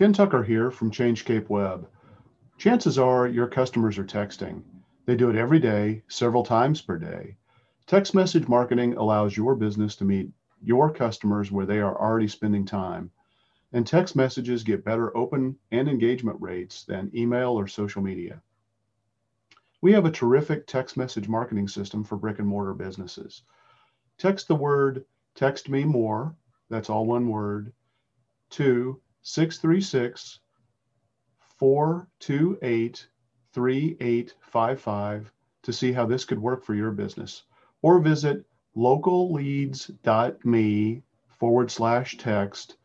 Ken Tucker here from Changescape Web. Chances are your customers are texting. They do it every day, several times per day. Text message marketing allows your business to meet your customers where they are already spending time. And text messages get better open and engagement rates than email or social media. We have a terrific text message marketing system for brick and mortar businesses. Text the word text me more, that's all one word, to 636 428 3855 to see how this could work for your business. Or visit localleads.me forward slash text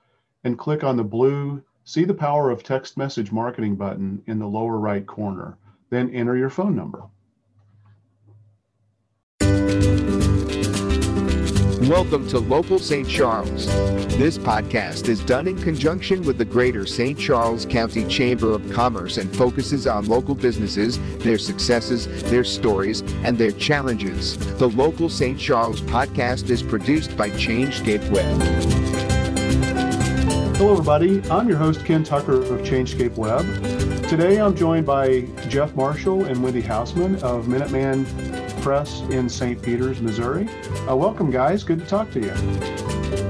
and click on the blue See the Power of Text Message Marketing button in the lower right corner. Then enter your phone number. Welcome to Local St. Charles. This podcast is done in conjunction with the Greater St. Charles County Chamber of Commerce and focuses on local businesses, their successes, their stories, and their challenges. The Local St. Charles podcast is produced by Changescape Web. Hello, everybody. I'm your host, Ken Tucker of Changescape Web. Today I'm joined by Jeff Marshall and Wendy Hausman of Minuteman Press in St. Peters, Missouri. Uh, welcome, guys. Good to talk to you.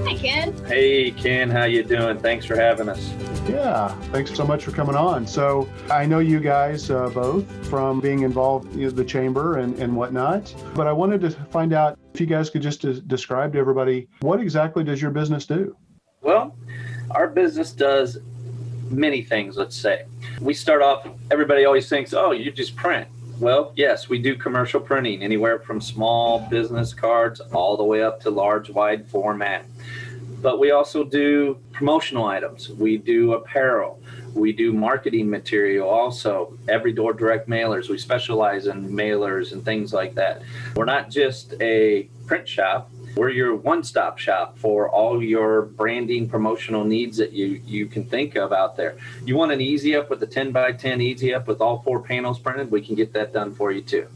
Hi, Ken. Hey, Ken. How you doing? Thanks for having us. Yeah, thanks so much for coming on. So I know you guys uh, both from being involved in you know, the chamber and, and whatnot, but I wanted to find out if you guys could just uh, describe to everybody what exactly does your business do? Well, our business does many things, let's say. We start off, everybody always thinks, oh, you just print. Well, yes, we do commercial printing, anywhere from small business cards all the way up to large, wide format. But we also do promotional items. We do apparel. We do marketing material also, every door direct mailers. We specialize in mailers and things like that. We're not just a print shop, we're your one-stop shop for all your branding promotional needs that you you can think of out there. You want an easy up with a 10 by 10 easy up with all four panels printed, we can get that done for you too.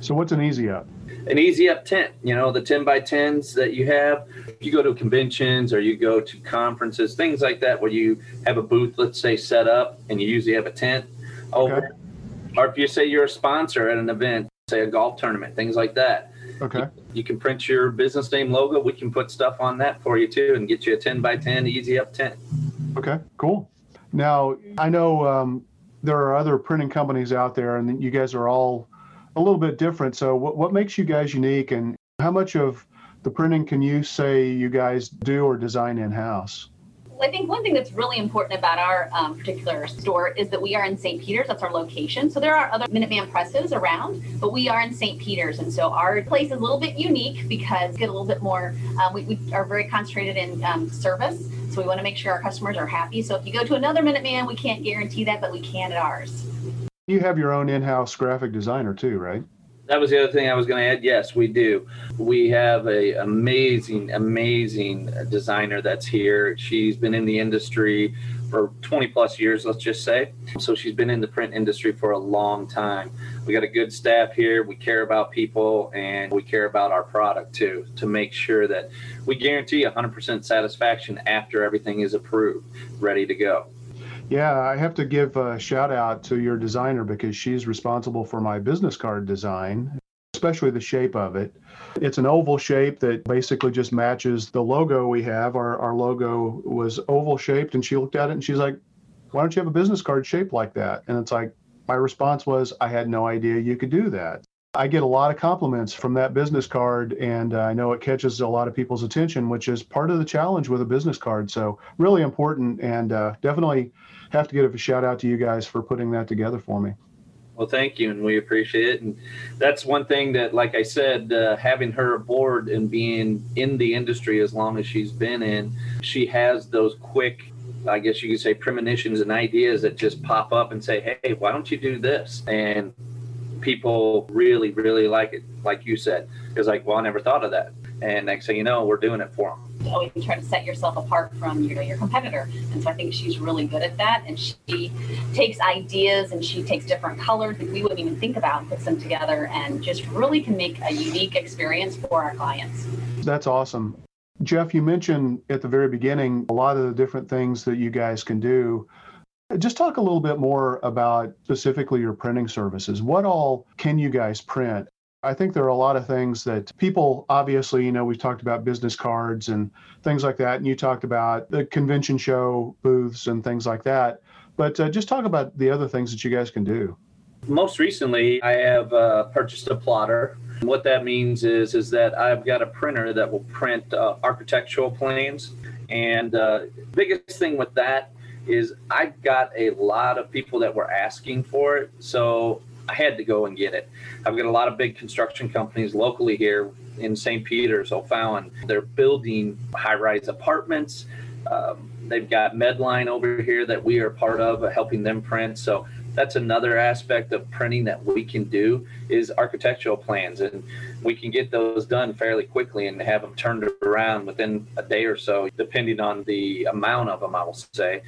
So what's an easy up? An easy up tent, you know, the 10 by 10s that you have. If you go to conventions or you go to conferences, things like that, where you have a booth, let's say, set up and you usually have a tent over. Or if you say you're a sponsor at an event, say a golf tournament, things like that Okay. You, you, can print your business name logo. We can put stuff on that for you too and get you a 10 by 10 easy up tent. Okay, cool. Now, I know um, there are other printing companies out there and you guys are all a little bit different. So, what, what makes you guys unique and how much of the printing can you say you guys do or design in house? I think one thing that's really important about our um, particular store is that we are in St. Peters. That's our location. So there are other Minuteman presses around, but we are in St. Peters. And so our place is a little bit unique because we get a little bit more, um, we, we, are very concentrated in um, service. So we want to make sure our customers are happy. So if you go to another Minuteman, we can't guarantee that, but we can at ours. You have your own in house graphic designer too, right? That was the other thing I was going to add. Yes, we do. We have a amazing, amazing designer that's here. She's been in the industry for 20 plus years, let's just say. So she's been in the print industry for a long time. We got a good staff here. We care about people and we care about our product too to make sure that we guarantee 100% satisfaction after everything is approved, ready to go. Yeah, I have to give a shout out to your designer because she's responsible for my business card design, especially the shape of it. It's an oval shape that basically just matches the logo we have. Our, our logo was oval shaped, and she looked at it and she's like, Why don't you have a business card shaped like that? And it's like, my response was, I had no idea you could do that. I get a lot of compliments from that business card, and uh, I know it catches a lot of people's attention, which is part of the challenge with a business card. So, really important, and uh, definitely have to give a shout out to you guys for putting that together for me. Well, thank you, and we appreciate it. And that's one thing that, like I said, uh, having her aboard and being in the industry as long as she's been in, she has those quick, I guess you could say, premonitions and ideas that just pop up and say, "Hey, why don't you do this?" And people really, really like it. Like you said, it's like, "Well, I never thought of that." And next thing you know, we're doing it for them always try to set yourself apart from you know your competitor. And so I think she's really good at that. And she takes ideas and she takes different colors that we wouldn't even think about and puts them together and just really can make a unique experience for our clients. That's awesome. Jeff, you mentioned at the very beginning a lot of the different things that you guys can do. Just talk a little bit more about specifically your printing services. What all can you guys print? I think there are a lot of things that people obviously, you know, we've talked about business cards and things like that, and you talked about the convention show booths and things like that. But uh, just talk about the other things that you guys can do. Most recently, I have uh, purchased a plotter. What that means is is that I've got a printer that will print uh, architectural plans. And uh, biggest thing with that is I got a lot of people that were asking for it, so I had to go and get it. I've got a lot of big construction companies locally here in St. Peters, O'Fallon. They're building high-rise apartments. Um, they've got Medline over here that we are part of, uh, helping them print. So that's another aspect of printing that we can do is architectural plans and we can get those done fairly quickly and have them turned around within a day or so depending on the amount of them i will say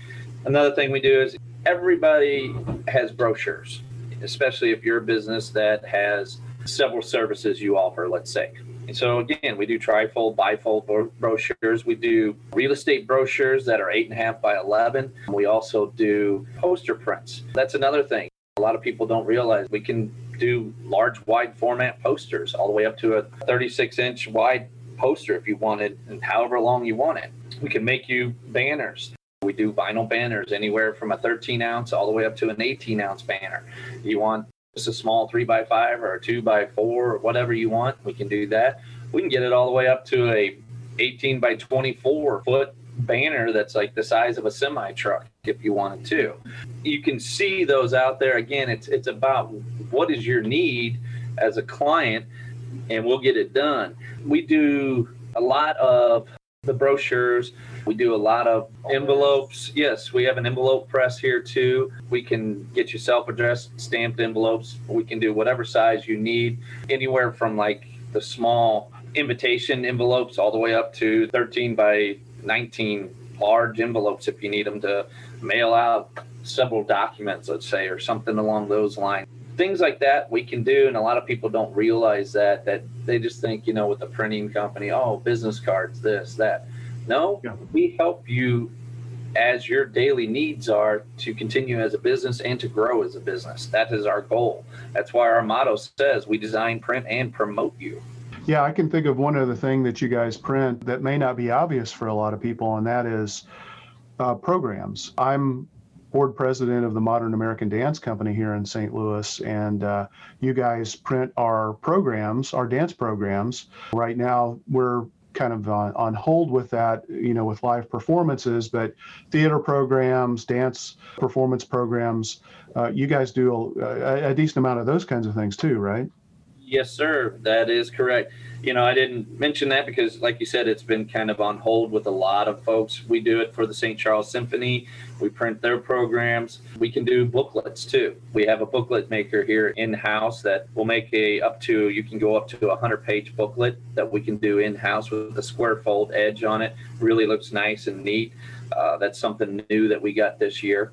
another thing we do is everybody has brochures especially if you're a business that has several services you offer let's say and so again, we do trifold, bifold bro- brochures. We do real estate brochures that are eight and a half by 11. We also do poster prints. That's another thing. A lot of people don't realize we can do large, wide format posters all the way up to a 36 inch wide poster if you wanted and however long you want it. We can make you banners. We do vinyl banners anywhere from a 13 ounce all the way up to an 18 ounce banner. You want just a small three by five or a two by four or whatever you want, we can do that. We can get it all the way up to a 18 by 24 foot banner that's like the size of a semi truck if you wanted to. You can see those out there. Again, it's it's about what is your need as a client and we'll get it done. We do a lot of the brochures. We do a lot of envelopes. Yes, we have an envelope press here too. We can get you self addressed stamped envelopes. We can do whatever size you need, anywhere from like the small invitation envelopes all the way up to 13 by 19 large envelopes if you need them to mail out several documents, let's say, or something along those lines things like that we can do and a lot of people don't realize that that they just think you know with the printing company oh business cards this that. No yeah. we help you as your daily needs are to continue as a business and to grow as a business. That is our goal. That's why our motto says we design print and promote you. Yeah i can think of one other thing that you guys print that may not be obvious for a lot of people and that is uh, programs. I'm board president of the Modern American Dance Company here in St. Louis, and uh, you guys print our programs, our dance programs. Right now, we're kind of on, on hold with that, you know, with live performances, but theater programs, dance performance programs, uh, you guys do a, a decent amount of those kinds of things too, right? Yes, sir. That is correct. You know, I didn't mention that because, like you said, it's been kind of on hold with a lot of folks. We do it for the St. Charles Symphony. We print their programs. We can do booklets too. We have a booklet maker here in house that will make a up to you can go up to a hundred page booklet that we can do in house with a square fold edge on it. Really looks nice and neat. Uh, that's something new that we got this year.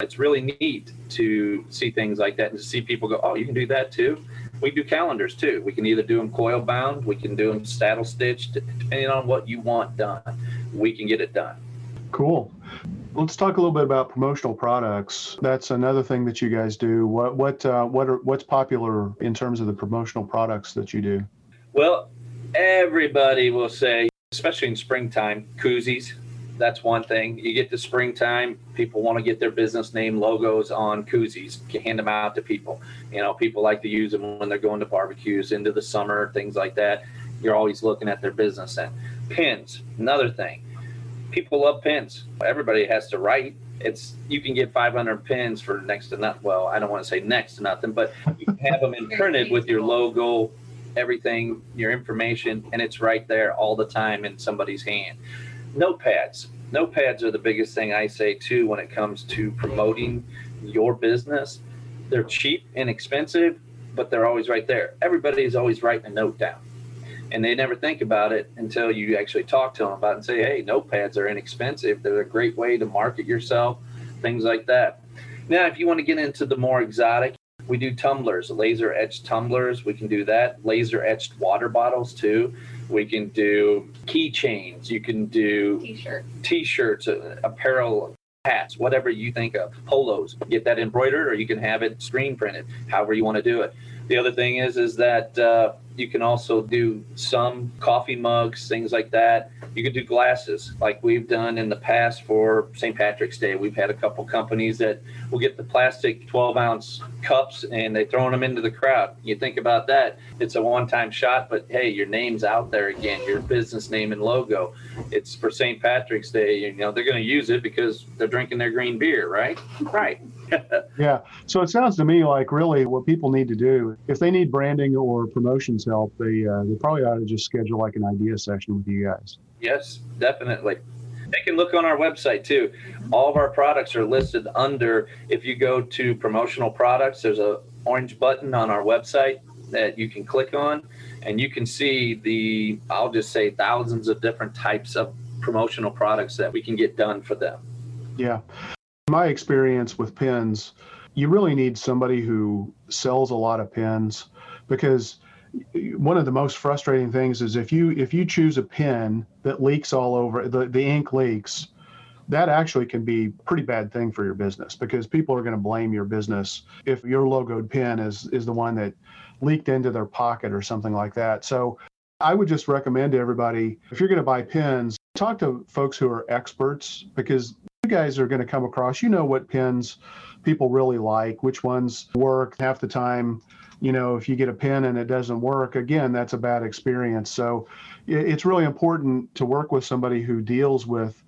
It's really neat to see things like that and to see people go, oh, you can do that too we do calendars too. We can either do them coil bound, we can do them saddle stitched, depending on what you want done. We can get it done. Cool. Let's talk a little bit about promotional products. That's another thing that you guys do. What what uh, what are what's popular in terms of the promotional products that you do? Well, everybody will say, especially in springtime, koozies that's one thing. You get to springtime, people want to get their business name logos on koozies, hand them out to people. You know, people like to use them when they're going to barbecues into the summer, things like that. You're always looking at their business and Pins, another thing. People love pins. Everybody has to write. It's you can get 500 pins for next to nothing. Well, I don't want to say next to nothing, but you can have them imprinted with your logo, everything, your information, and it's right there all the time in somebody's hand notepads. Notepads are the biggest thing I say too when it comes to promoting your business. They're cheap and expensive, but they're always right there. Everybody is always writing a note down. And they never think about it until you actually talk to them about it and say, hey, notepads are inexpensive. They're a great way to market yourself, things like that. Now, if you want to get into the more exotic, we do tumblers, laser etched tumblers. We can do that. Laser etched water bottles too. We can do keychains. You can do t-shirt. T-shirts, uh, apparel, hats, whatever you think of, polos, get that embroidered or you can have it screen printed, however you want to do it. The other thing is, is that uh, you can also do some coffee mugs, things like that. You could do glasses like we've done in the past for St. Patrick's Day. We've had a couple companies that will get the plastic 12 ounce cups and they throwing them into the crowd. You think about that. It's a one time shot, but hey, your name's out there again, your business name and logo. It's for St. Patrick's Day. You know, they're going to use it because they're drinking their green beer, right? Right. yeah. So it sounds to me like really what people need to do, if they need branding or promotions help, they uh, they probably ought to just schedule like an idea session with you guys. Yes, definitely. They can look on our website too. All of our products are listed under. If you go to promotional products, there's a orange button on our website that you can click on, and you can see the I'll just say thousands of different types of promotional products that we can get done for them. Yeah my experience with pins, you really need somebody who sells a lot of pins because one of the most frustrating things is if you if you choose a pen that leaks all over the, the ink leaks that actually can be pretty bad thing for your business because people are going to blame your business if your logoed pin is is the one that leaked into their pocket or something like that so i would just recommend to everybody if you're going to buy pens talk to folks who are experts because you guys are going to come across, you know what pens people really like, which ones work half the time. You know, if you get a pin and it doesn't work, again, that's a bad experience. So it's really important to work with somebody who deals with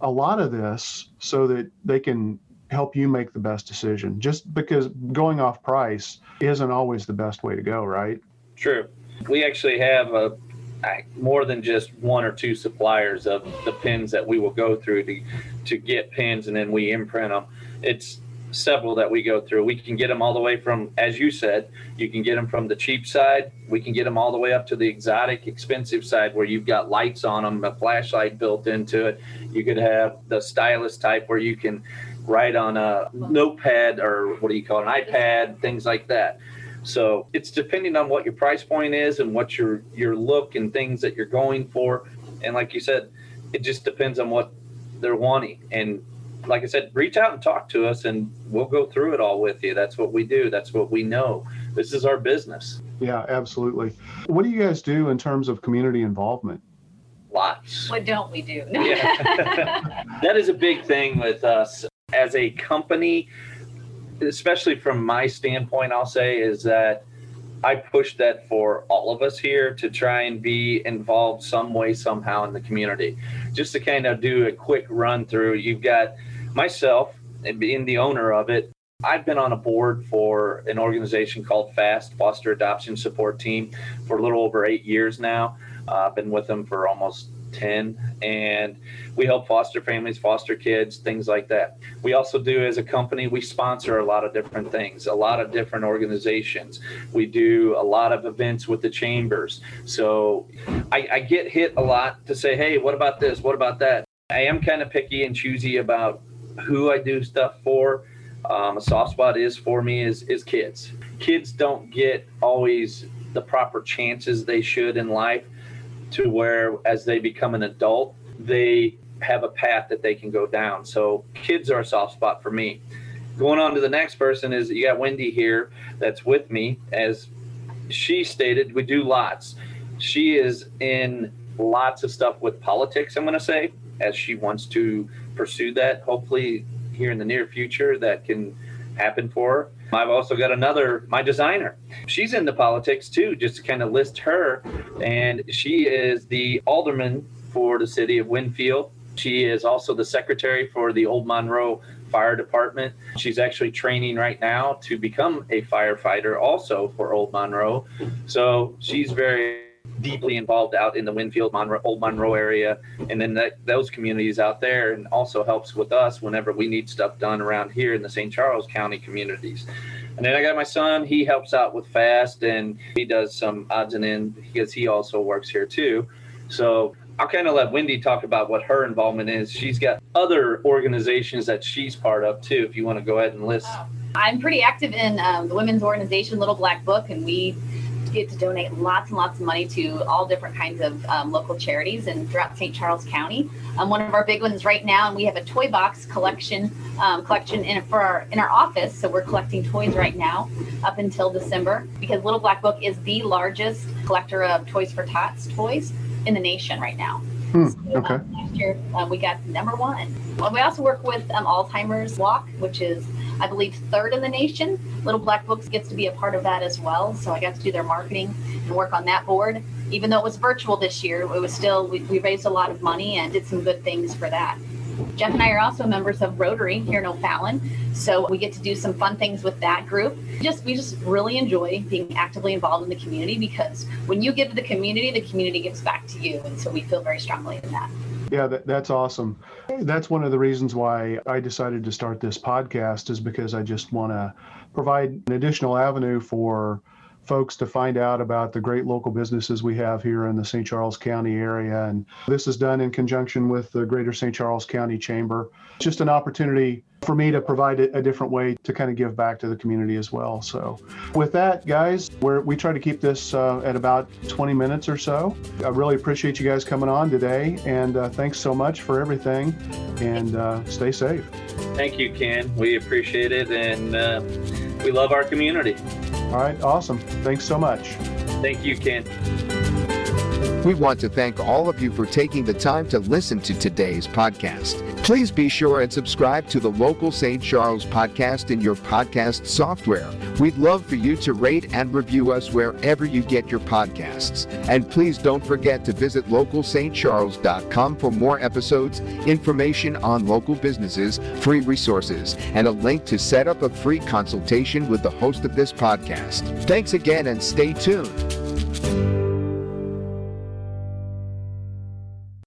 a lot of this so that they can help you make the best decision. Just because going off price isn't always the best way to go, right? True. We actually have uh, a more than just one or two suppliers of the pins that we will go through to to get pins and then we imprint them. It's several that we go through. We can get them all the way from, as you said, you can get them from the cheap side. We can get them all the way up to the exotic, expensive side where you've got lights on them, a flashlight built into it. You could have the stylus type where you can write on a notepad or what do you call it, an iPad, things like that. So it's depending on what your price point is and what your your look and things that you're going for. And like you said, it just depends on what they're wanting. And like I said, reach out and talk to us and we'll go through it all with you. That's what we do. That's what we know. This is our business. Yeah, absolutely. What do you guys do in terms of community involvement? Lots. What don't we do? yeah. that is a big thing with us as a company especially from my standpoint, I'll say is that I push that for all of us here to try and be involved some way, somehow in the community. Just to kind of do a quick run through, you've got myself and being the owner of it. I've been on a board for an organization called FAST, Foster Adoption Support Team, for a little over eight years now. Uh, I've been with them for almost 10 and we help foster families foster kids things like that we also do as a company we sponsor a lot of different things a lot of different organizations we do a lot of events with the chambers so I, I get hit a lot to say hey what about this what about that i am kind of picky and choosy about who i do stuff for um, a soft spot is for me is is kids kids don't get always the proper chances they should in life to where as they become an adult, they have a path that they can go down. So kids are a soft spot for me. Going on to the next person is you got Wendy here that's with me. As she stated, we do lots. She is in lots of stuff with politics, I'm going to say, as she wants to pursue that. Hopefully, here in the near future, that can happen for her. I've also got another, my designer. She's into politics too, just to kind of list her. And she is the alderman for the city of Winfield. She is also the secretary for the Old Monroe Fire Department. She's actually training right now to become a firefighter also for Old Monroe. So she's very deeply involved out in the Winfield, Monroe, Old Monroe area, and then that, those communities out there, and also helps with us whenever we need stuff done around here in the St. Charles County communities. And then I got my son. He helps out with FAST, and he does some odds and ends because he also works here too. So I'll kind of let Wendy talk about what her involvement is. She's got other organizations that she's part of too. If you want to go ahead and list. I'm pretty active in um, the women's organization Little Black Book, and we get to donate lots and lots of money to all different kinds of um, local charities and throughout St. Charles County. Um, one of our big ones right now, and we have a toy box collection um, collection in for our in our office. So we're collecting toys right now up until December because Little Black Book is the largest collector of Toys for Tots toys in the nation right now. Hmm, So, okay. um, last year uh, we got number one. Well, we also work with um, Alzheimer's Walk, which is I believe third in the nation. Little Black Books gets to be a part of that as well. So I got to do their marketing and work on that board. Even though it was virtual this year, it was still we, we raised a lot of money and did some good things for that. Jeff and I are also members of Rotary here in O'Fallon, so we get to do some fun things with that group. Just we just really enjoy being actively involved in the community because when you give to the community, the community gives back to you, and so we feel very strongly in that. Yeah, that, that's awesome. That's one of the reasons why I decided to start this podcast is because I just want to provide an additional avenue for folks to find out about the great local businesses we have here in the St. Charles County area. And this is done in conjunction with the Greater St. Charles County Chamber. It's just an opportunity for me to provide a, different way to kind of give back to the community as well. So, with that, guys, we try to keep this uh, at about 20 minutes or so. I really appreciate you guys coming on today, and uh, thanks so much for everything. And uh, stay safe. Thank you, Ken. We appreciate it, and uh, we love our community. All right, awesome. Thanks so much. Thank you, Ken. We want to thank all of you for taking the time to listen to today's podcast. Please be sure and subscribe to the local St. Charles podcast in your podcast software. We'd love for you to rate and review us wherever you get your podcasts. And please don't forget to visit localstcharles.com for more episodes, information on local businesses, free resources, and a link to set up a free consultation with the host of this podcast. Thanks again and stay tuned.